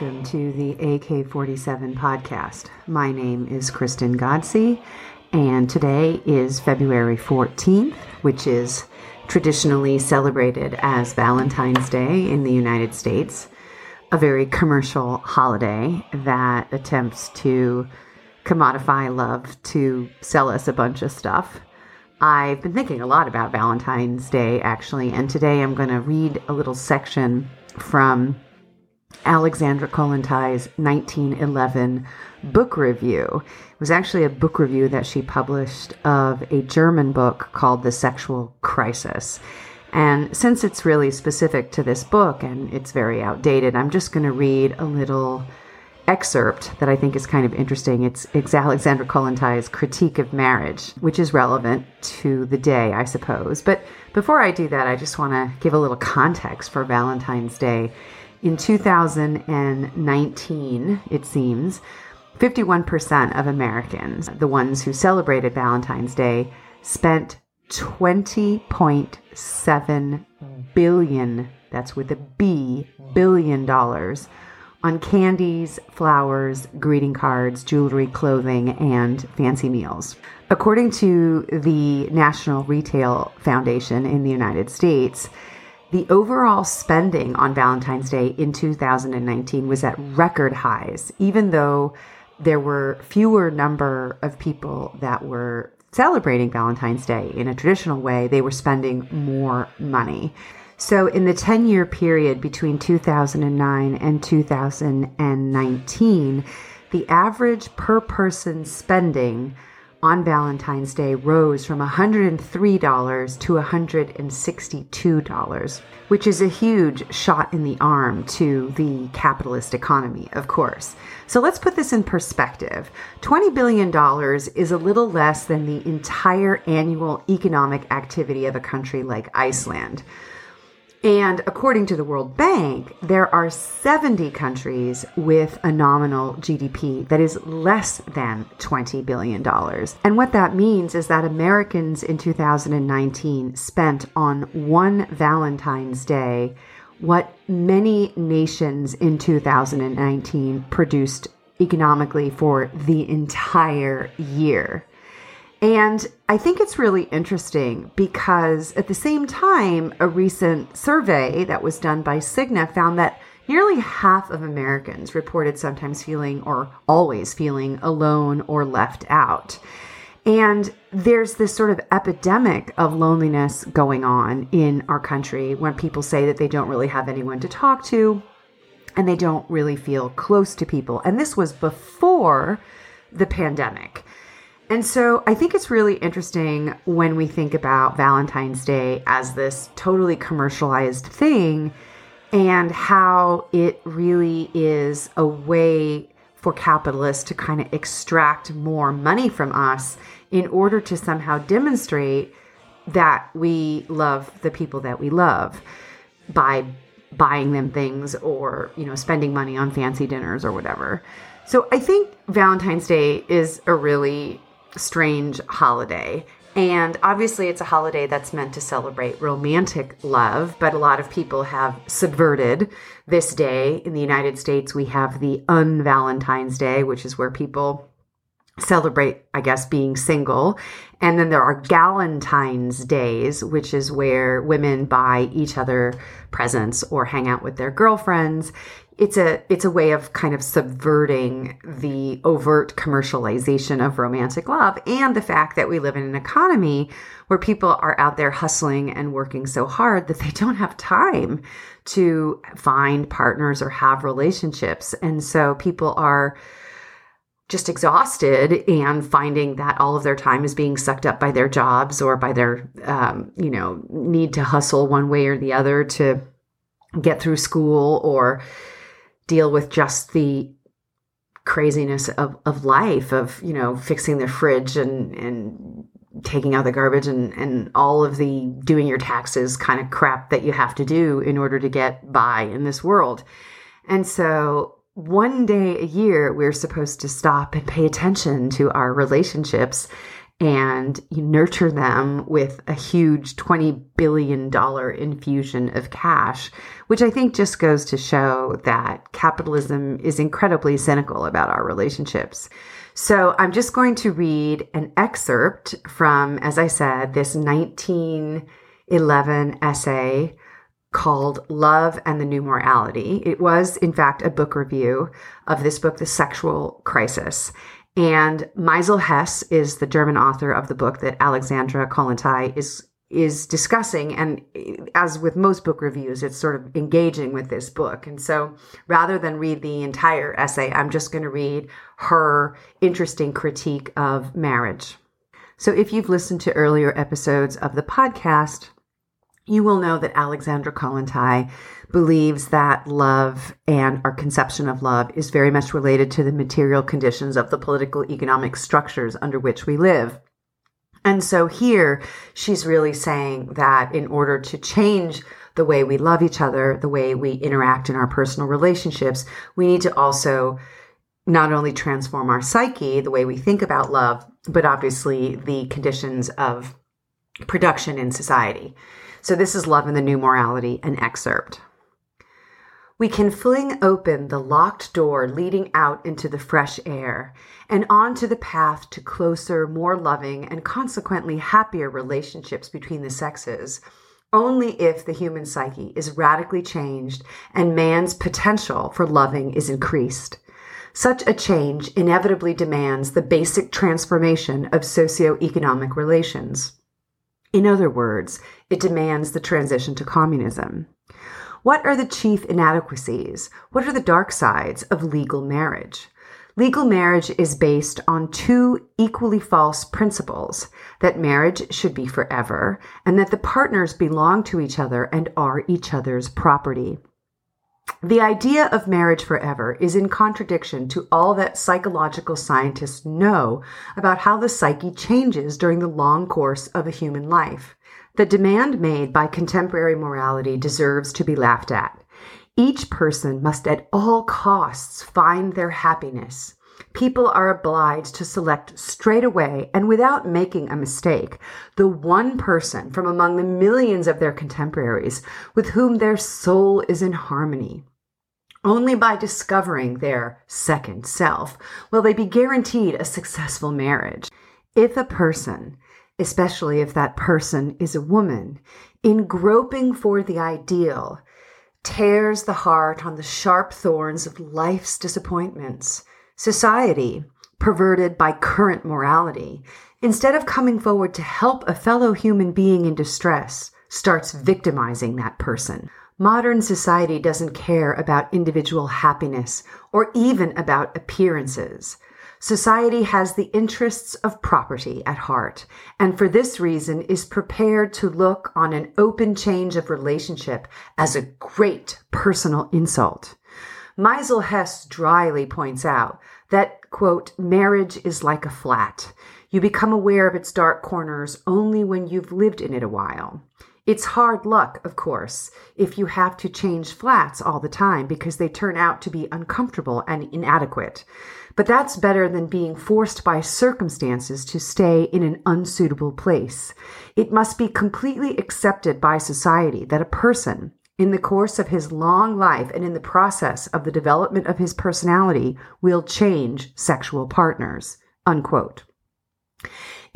Welcome to the AK 47 podcast. My name is Kristen Ghodsee, and today is February 14th, which is traditionally celebrated as Valentine's Day in the United States, a very commercial holiday that attempts to commodify love to sell us a bunch of stuff. I've been thinking a lot about Valentine's Day actually, and today I'm going to read a little section from Alexandra Kollontai's 1911 book review. It was actually a book review that she published of a German book called The Sexual Crisis. And since it's really specific to this book and it's very outdated, I'm just going to read a little excerpt that I think is kind of interesting. It's, it's Alexandra Kollontai's critique of marriage, which is relevant to the day, I suppose. But before I do that, I just want to give a little context for Valentine's Day. In 2019, it seems, 51% of Americans, the ones who celebrated Valentine's Day, spent 20.7 billion, that's with a B, billion dollars on candies, flowers, greeting cards, jewelry, clothing, and fancy meals. According to the National Retail Foundation in the United States, the overall spending on Valentine's Day in 2019 was at record highs, even though there were fewer number of people that were celebrating Valentine's Day in a traditional way, they were spending more money. So, in the 10 year period between 2009 and 2019, the average per person spending on Valentine's Day rose from $103 to $162, which is a huge shot in the arm to the capitalist economy, of course. So let's put this in perspective. $20 billion is a little less than the entire annual economic activity of a country like Iceland. And according to the World Bank, there are 70 countries with a nominal GDP that is less than $20 billion. And what that means is that Americans in 2019 spent on one Valentine's Day what many nations in 2019 produced economically for the entire year. And I think it's really interesting because at the same time, a recent survey that was done by Cigna found that nearly half of Americans reported sometimes feeling or always feeling alone or left out. And there's this sort of epidemic of loneliness going on in our country when people say that they don't really have anyone to talk to and they don't really feel close to people. And this was before the pandemic. And so I think it's really interesting when we think about Valentine's Day as this totally commercialized thing and how it really is a way for capitalists to kind of extract more money from us in order to somehow demonstrate that we love the people that we love by buying them things or, you know, spending money on fancy dinners or whatever. So I think Valentine's Day is a really strange holiday. And obviously, it's a holiday that's meant to celebrate romantic love, but a lot of people have subverted this day. In the United States, we have the Unvalentine's Day, which is where people celebrate, I guess, being single. And then there are Galentine's Days, which is where women buy each other presents or hang out with their girlfriends it's a it's a way of kind of subverting the overt commercialization of romantic love and the fact that we live in an economy where people are out there hustling and working so hard that they don't have time to find partners or have relationships. And so people are just exhausted and finding that all of their time is being sucked up by their jobs or by their um, you know need to hustle one way or the other to get through school or deal with just the craziness of, of life of you know fixing the fridge and and taking out the garbage and and all of the doing your taxes kind of crap that you have to do in order to get by in this world. And so one day a year we're supposed to stop and pay attention to our relationships and you nurture them with a huge $20 billion infusion of cash, which I think just goes to show that capitalism is incredibly cynical about our relationships. So I'm just going to read an excerpt from, as I said, this 1911 essay called Love and the New Morality. It was, in fact, a book review of this book, The Sexual Crisis. And Meisel Hess is the German author of the book that Alexandra Kollontai is is discussing. And as with most book reviews it's sort of engaging with this book. And so rather than read the entire essay i'm just going to read her interesting critique of marriage. So if you've listened to earlier episodes of the podcast you will know that Alexandra Kollontai believes that love and our conception of love is very much related to the material conditions of the political economic structures under which we live. And so here she's really saying that in order to change the way we love each other, the way we interact in our personal relationships, we need to also not only transform our psyche, the way we think about love, but obviously the conditions of production in society. So this is Love and the New Morality, an excerpt. We can fling open the locked door leading out into the fresh air and onto the path to closer, more loving, and consequently happier relationships between the sexes only if the human psyche is radically changed and man's potential for loving is increased. Such a change inevitably demands the basic transformation of socioeconomic relations. In other words, it demands the transition to communism. What are the chief inadequacies? What are the dark sides of legal marriage? Legal marriage is based on two equally false principles that marriage should be forever and that the partners belong to each other and are each other's property. The idea of marriage forever is in contradiction to all that psychological scientists know about how the psyche changes during the long course of a human life. The demand made by contemporary morality deserves to be laughed at. Each person must at all costs find their happiness. People are obliged to select straight away and without making a mistake the one person from among the millions of their contemporaries with whom their soul is in harmony. Only by discovering their second self will they be guaranteed a successful marriage. If a person, especially if that person is a woman, in groping for the ideal, tears the heart on the sharp thorns of life's disappointments, Society, perverted by current morality, instead of coming forward to help a fellow human being in distress, starts victimizing that person. Modern society doesn't care about individual happiness or even about appearances. Society has the interests of property at heart, and for this reason is prepared to look on an open change of relationship as a great personal insult. Meisel Hess dryly points out that, quote, marriage is like a flat. You become aware of its dark corners only when you've lived in it a while. It's hard luck, of course, if you have to change flats all the time because they turn out to be uncomfortable and inadequate. But that's better than being forced by circumstances to stay in an unsuitable place. It must be completely accepted by society that a person, in the course of his long life and in the process of the development of his personality will change sexual partners. Unquote.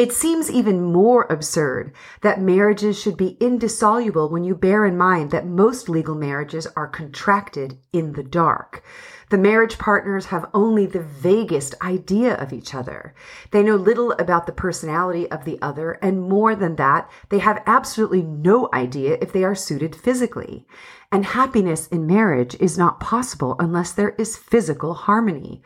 It seems even more absurd that marriages should be indissoluble when you bear in mind that most legal marriages are contracted in the dark. The marriage partners have only the vaguest idea of each other. They know little about the personality of the other, and more than that, they have absolutely no idea if they are suited physically. And happiness in marriage is not possible unless there is physical harmony.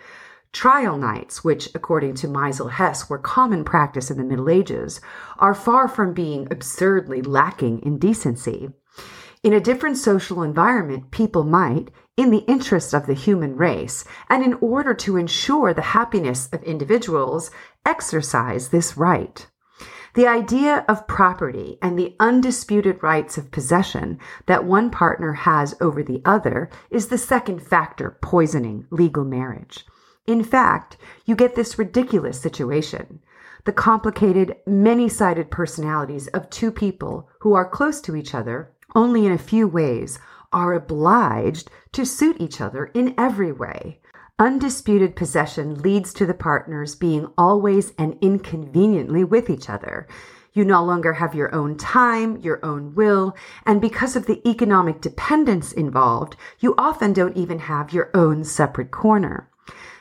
Trial nights, which, according to Meisel Hess, were common practice in the Middle Ages, are far from being absurdly lacking in decency. In a different social environment, people might, in the interest of the human race, and in order to ensure the happiness of individuals, exercise this right. The idea of property and the undisputed rights of possession that one partner has over the other is the second factor poisoning legal marriage. In fact, you get this ridiculous situation. the complicated, many sided personalities of two people who are close to each other only in a few ways are obliged to suit each other in every way. Undisputed possession leads to the partners being always and inconveniently with each other. You no longer have your own time, your own will, and because of the economic dependence involved, you often don't even have your own separate corner.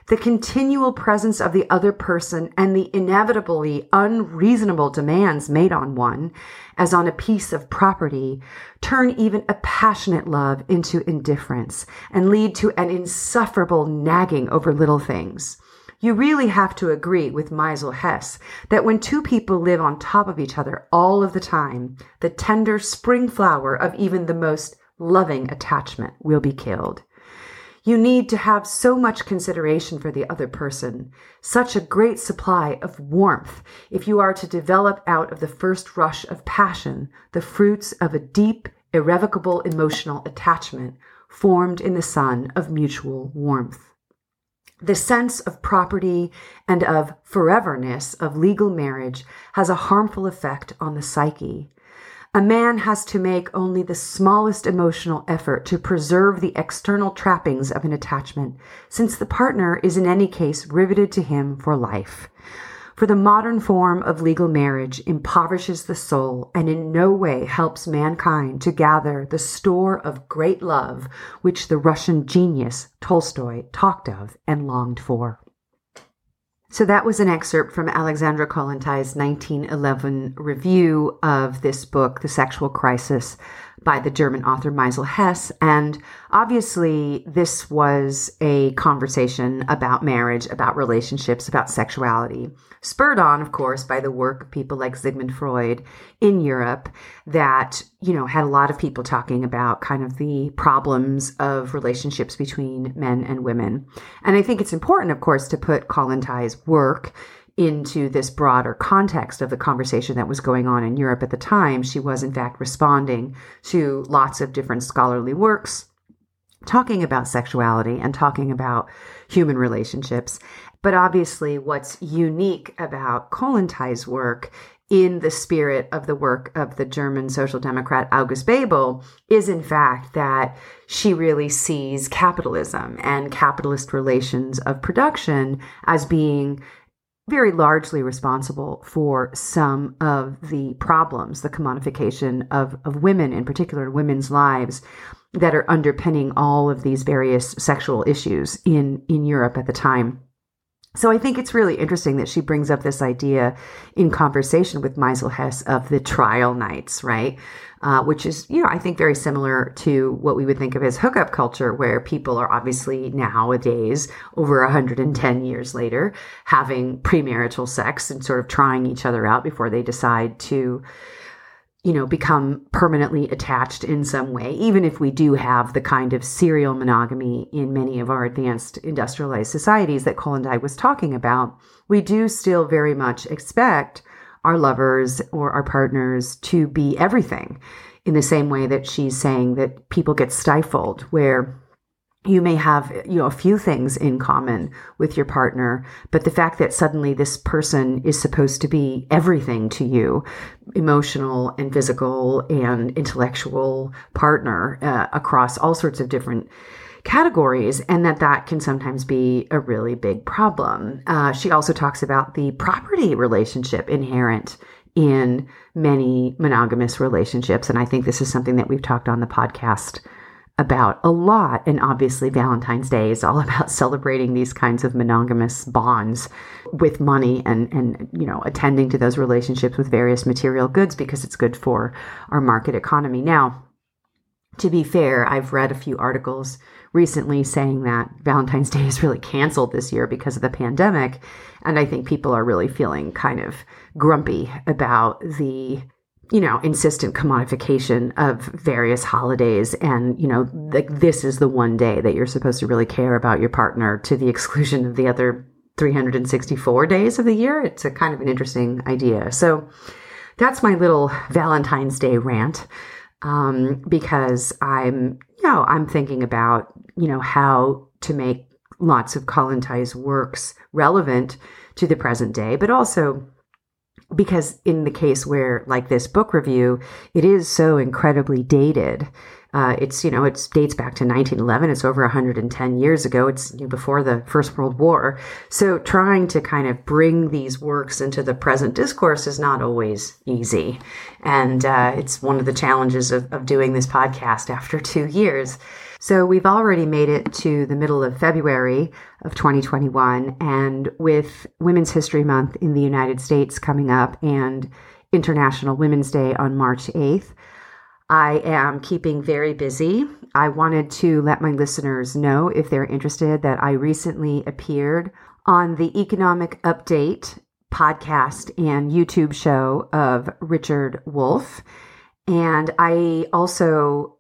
The continual presence of the other person and the inevitably unreasonable demands made on one, as on a piece of property, turn even a passionate love into indifference and lead to an insufferable nagging over little things. You really have to agree with Meisel Hess that when two people live on top of each other all of the time, the tender spring flower of even the most loving attachment will be killed. You need to have so much consideration for the other person, such a great supply of warmth if you are to develop out of the first rush of passion the fruits of a deep, irrevocable emotional attachment formed in the sun of mutual warmth. The sense of property and of foreverness of legal marriage has a harmful effect on the psyche. A man has to make only the smallest emotional effort to preserve the external trappings of an attachment, since the partner is in any case riveted to him for life. For the modern form of legal marriage impoverishes the soul and in no way helps mankind to gather the store of great love which the Russian genius Tolstoy talked of and longed for. So that was an excerpt from Alexandra Kollontai's 1911 review of this book, The Sexual Crisis by the German author Meisel Hess. And obviously, this was a conversation about marriage, about relationships, about sexuality, spurred on, of course, by the work of people like Sigmund Freud in Europe that, you know, had a lot of people talking about kind of the problems of relationships between men and women. And I think it's important, of course, to put Kollontai's work into this broader context of the conversation that was going on in Europe at the time, she was in fact responding to lots of different scholarly works talking about sexuality and talking about human relationships. But obviously, what's unique about Kollontai's work in the spirit of the work of the German Social Democrat August Bebel is, in fact, that she really sees capitalism and capitalist relations of production as being very largely responsible for some of the problems, the commodification of, of women, in particular women's lives, that are underpinning all of these various sexual issues in, in Europe at the time. So I think it's really interesting that she brings up this idea in conversation with Meisel Hess of the trial nights, right? Uh, which is, you know, I think very similar to what we would think of as hookup culture, where people are obviously nowadays, over 110 years later, having premarital sex and sort of trying each other out before they decide to you know, become permanently attached in some way, even if we do have the kind of serial monogamy in many of our advanced industrialized societies that Kollontai was talking about, we do still very much expect our lovers or our partners to be everything in the same way that she's saying that people get stifled, where you may have you know a few things in common with your partner but the fact that suddenly this person is supposed to be everything to you emotional and physical and intellectual partner uh, across all sorts of different categories and that that can sometimes be a really big problem. Uh, she also talks about the property relationship inherent in many monogamous relationships and i think this is something that we've talked on the podcast about a lot. And obviously, Valentine's Day is all about celebrating these kinds of monogamous bonds with money and, and, you know, attending to those relationships with various material goods because it's good for our market economy. Now, to be fair, I've read a few articles recently saying that Valentine's Day is really canceled this year because of the pandemic. And I think people are really feeling kind of grumpy about the you know, insistent commodification of various holidays. And, you know, like this is the one day that you're supposed to really care about your partner to the exclusion of the other 364 days of the year. It's a kind of an interesting idea. So that's my little Valentine's Day rant. Um, because I'm, you know, I'm thinking about, you know, how to make lots of Kollontai's works relevant to the present day, but also because in the case where like this book review it is so incredibly dated. Uh, it's you know it dates back to 1911 it's over 110 years ago. It's before the first world war. So trying to kind of bring these works into the present discourse is not always easy. And uh, it's one of the challenges of, of doing this podcast after two years so we've already made it to the middle of February of 2021. And with Women's History Month in the United States coming up and International Women's Day on March 8th, I am keeping very busy. I wanted to let my listeners know if they're interested that I recently appeared on the Economic Update podcast and YouTube show of Richard Wolff. And I also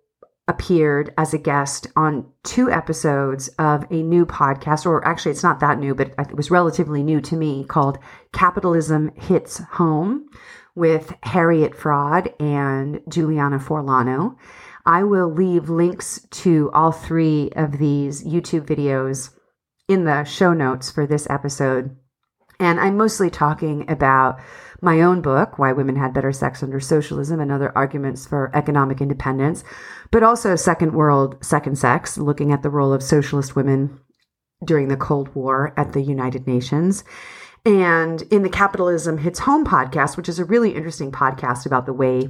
appeared as a guest on two episodes of a new podcast, or actually, it's not that new, but it was relatively new to me, called Capitalism Hits Home with Harriet Fraad and Juliana Forlano. I will leave links to all three of these YouTube videos in the show notes for this episode. And I'm mostly talking about my own book, Why Women Had Better Sex Under Socialism and Other Arguments for Economic Independence, but also Second World, Second Sex, looking at the role of socialist women during the Cold War at the United Nations. And in the Capitalism Hits Home podcast, which is a really interesting podcast about the way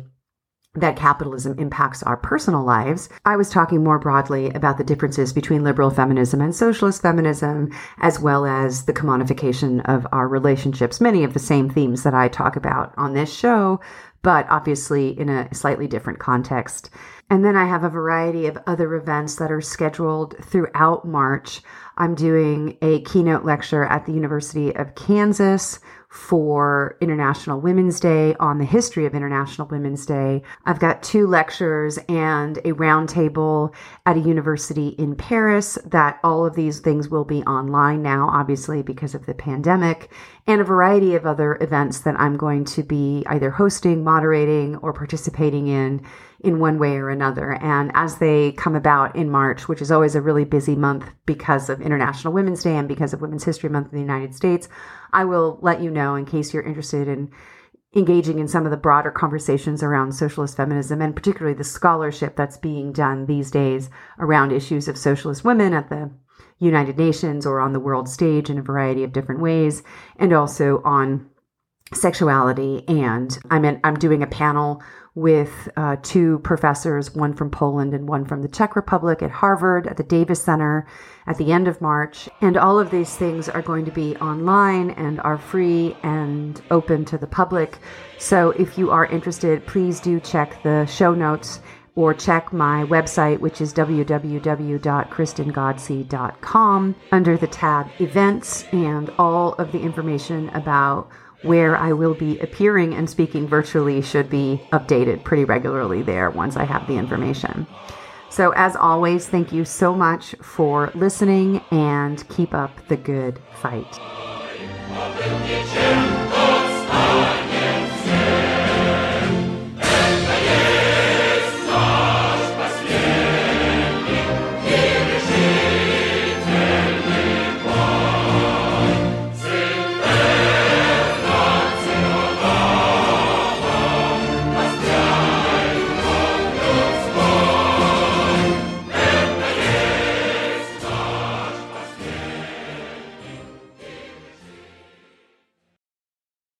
that capitalism impacts our personal lives, I was talking more broadly about the differences between liberal feminism and socialist feminism, as well as the commodification of our relationships, many of the same themes that I talk about on this show, but obviously in a slightly different context. And then I have a variety of other events that are scheduled throughout March. I'm doing a keynote lecture at the University of Kansas for International Women's Day on the history of International Women's Day. I've got two lectures and a roundtable at a university in Paris that all of these things will be online now, obviously, because of the pandemic, and a variety of other events that I'm going to be either hosting, moderating, or participating in in one way or another. And as they come about in March, which is always a really busy month because of International Women's Day and because of Women's History Month in the United States, I will let you know in case you're interested in engaging in some of the broader conversations around socialist feminism and particularly the scholarship that's being done these days around issues of socialist women at the United Nations or on the world stage in a variety of different ways, and also on sexuality. And I'm in, I'm doing a panel with uh, two professors, one from Poland and one from the Czech Republic at Harvard at the Davis Center at the end of March. And all of these things are going to be online and are free and open to the public. So if you are interested, please do check the show notes or check my website, which is www.kristenghodsee.com under the tab events and all of the information about where I will be appearing and speaking virtually should be updated pretty regularly there once I have the information. So, as always, thank you so much for listening and keep up the good fight.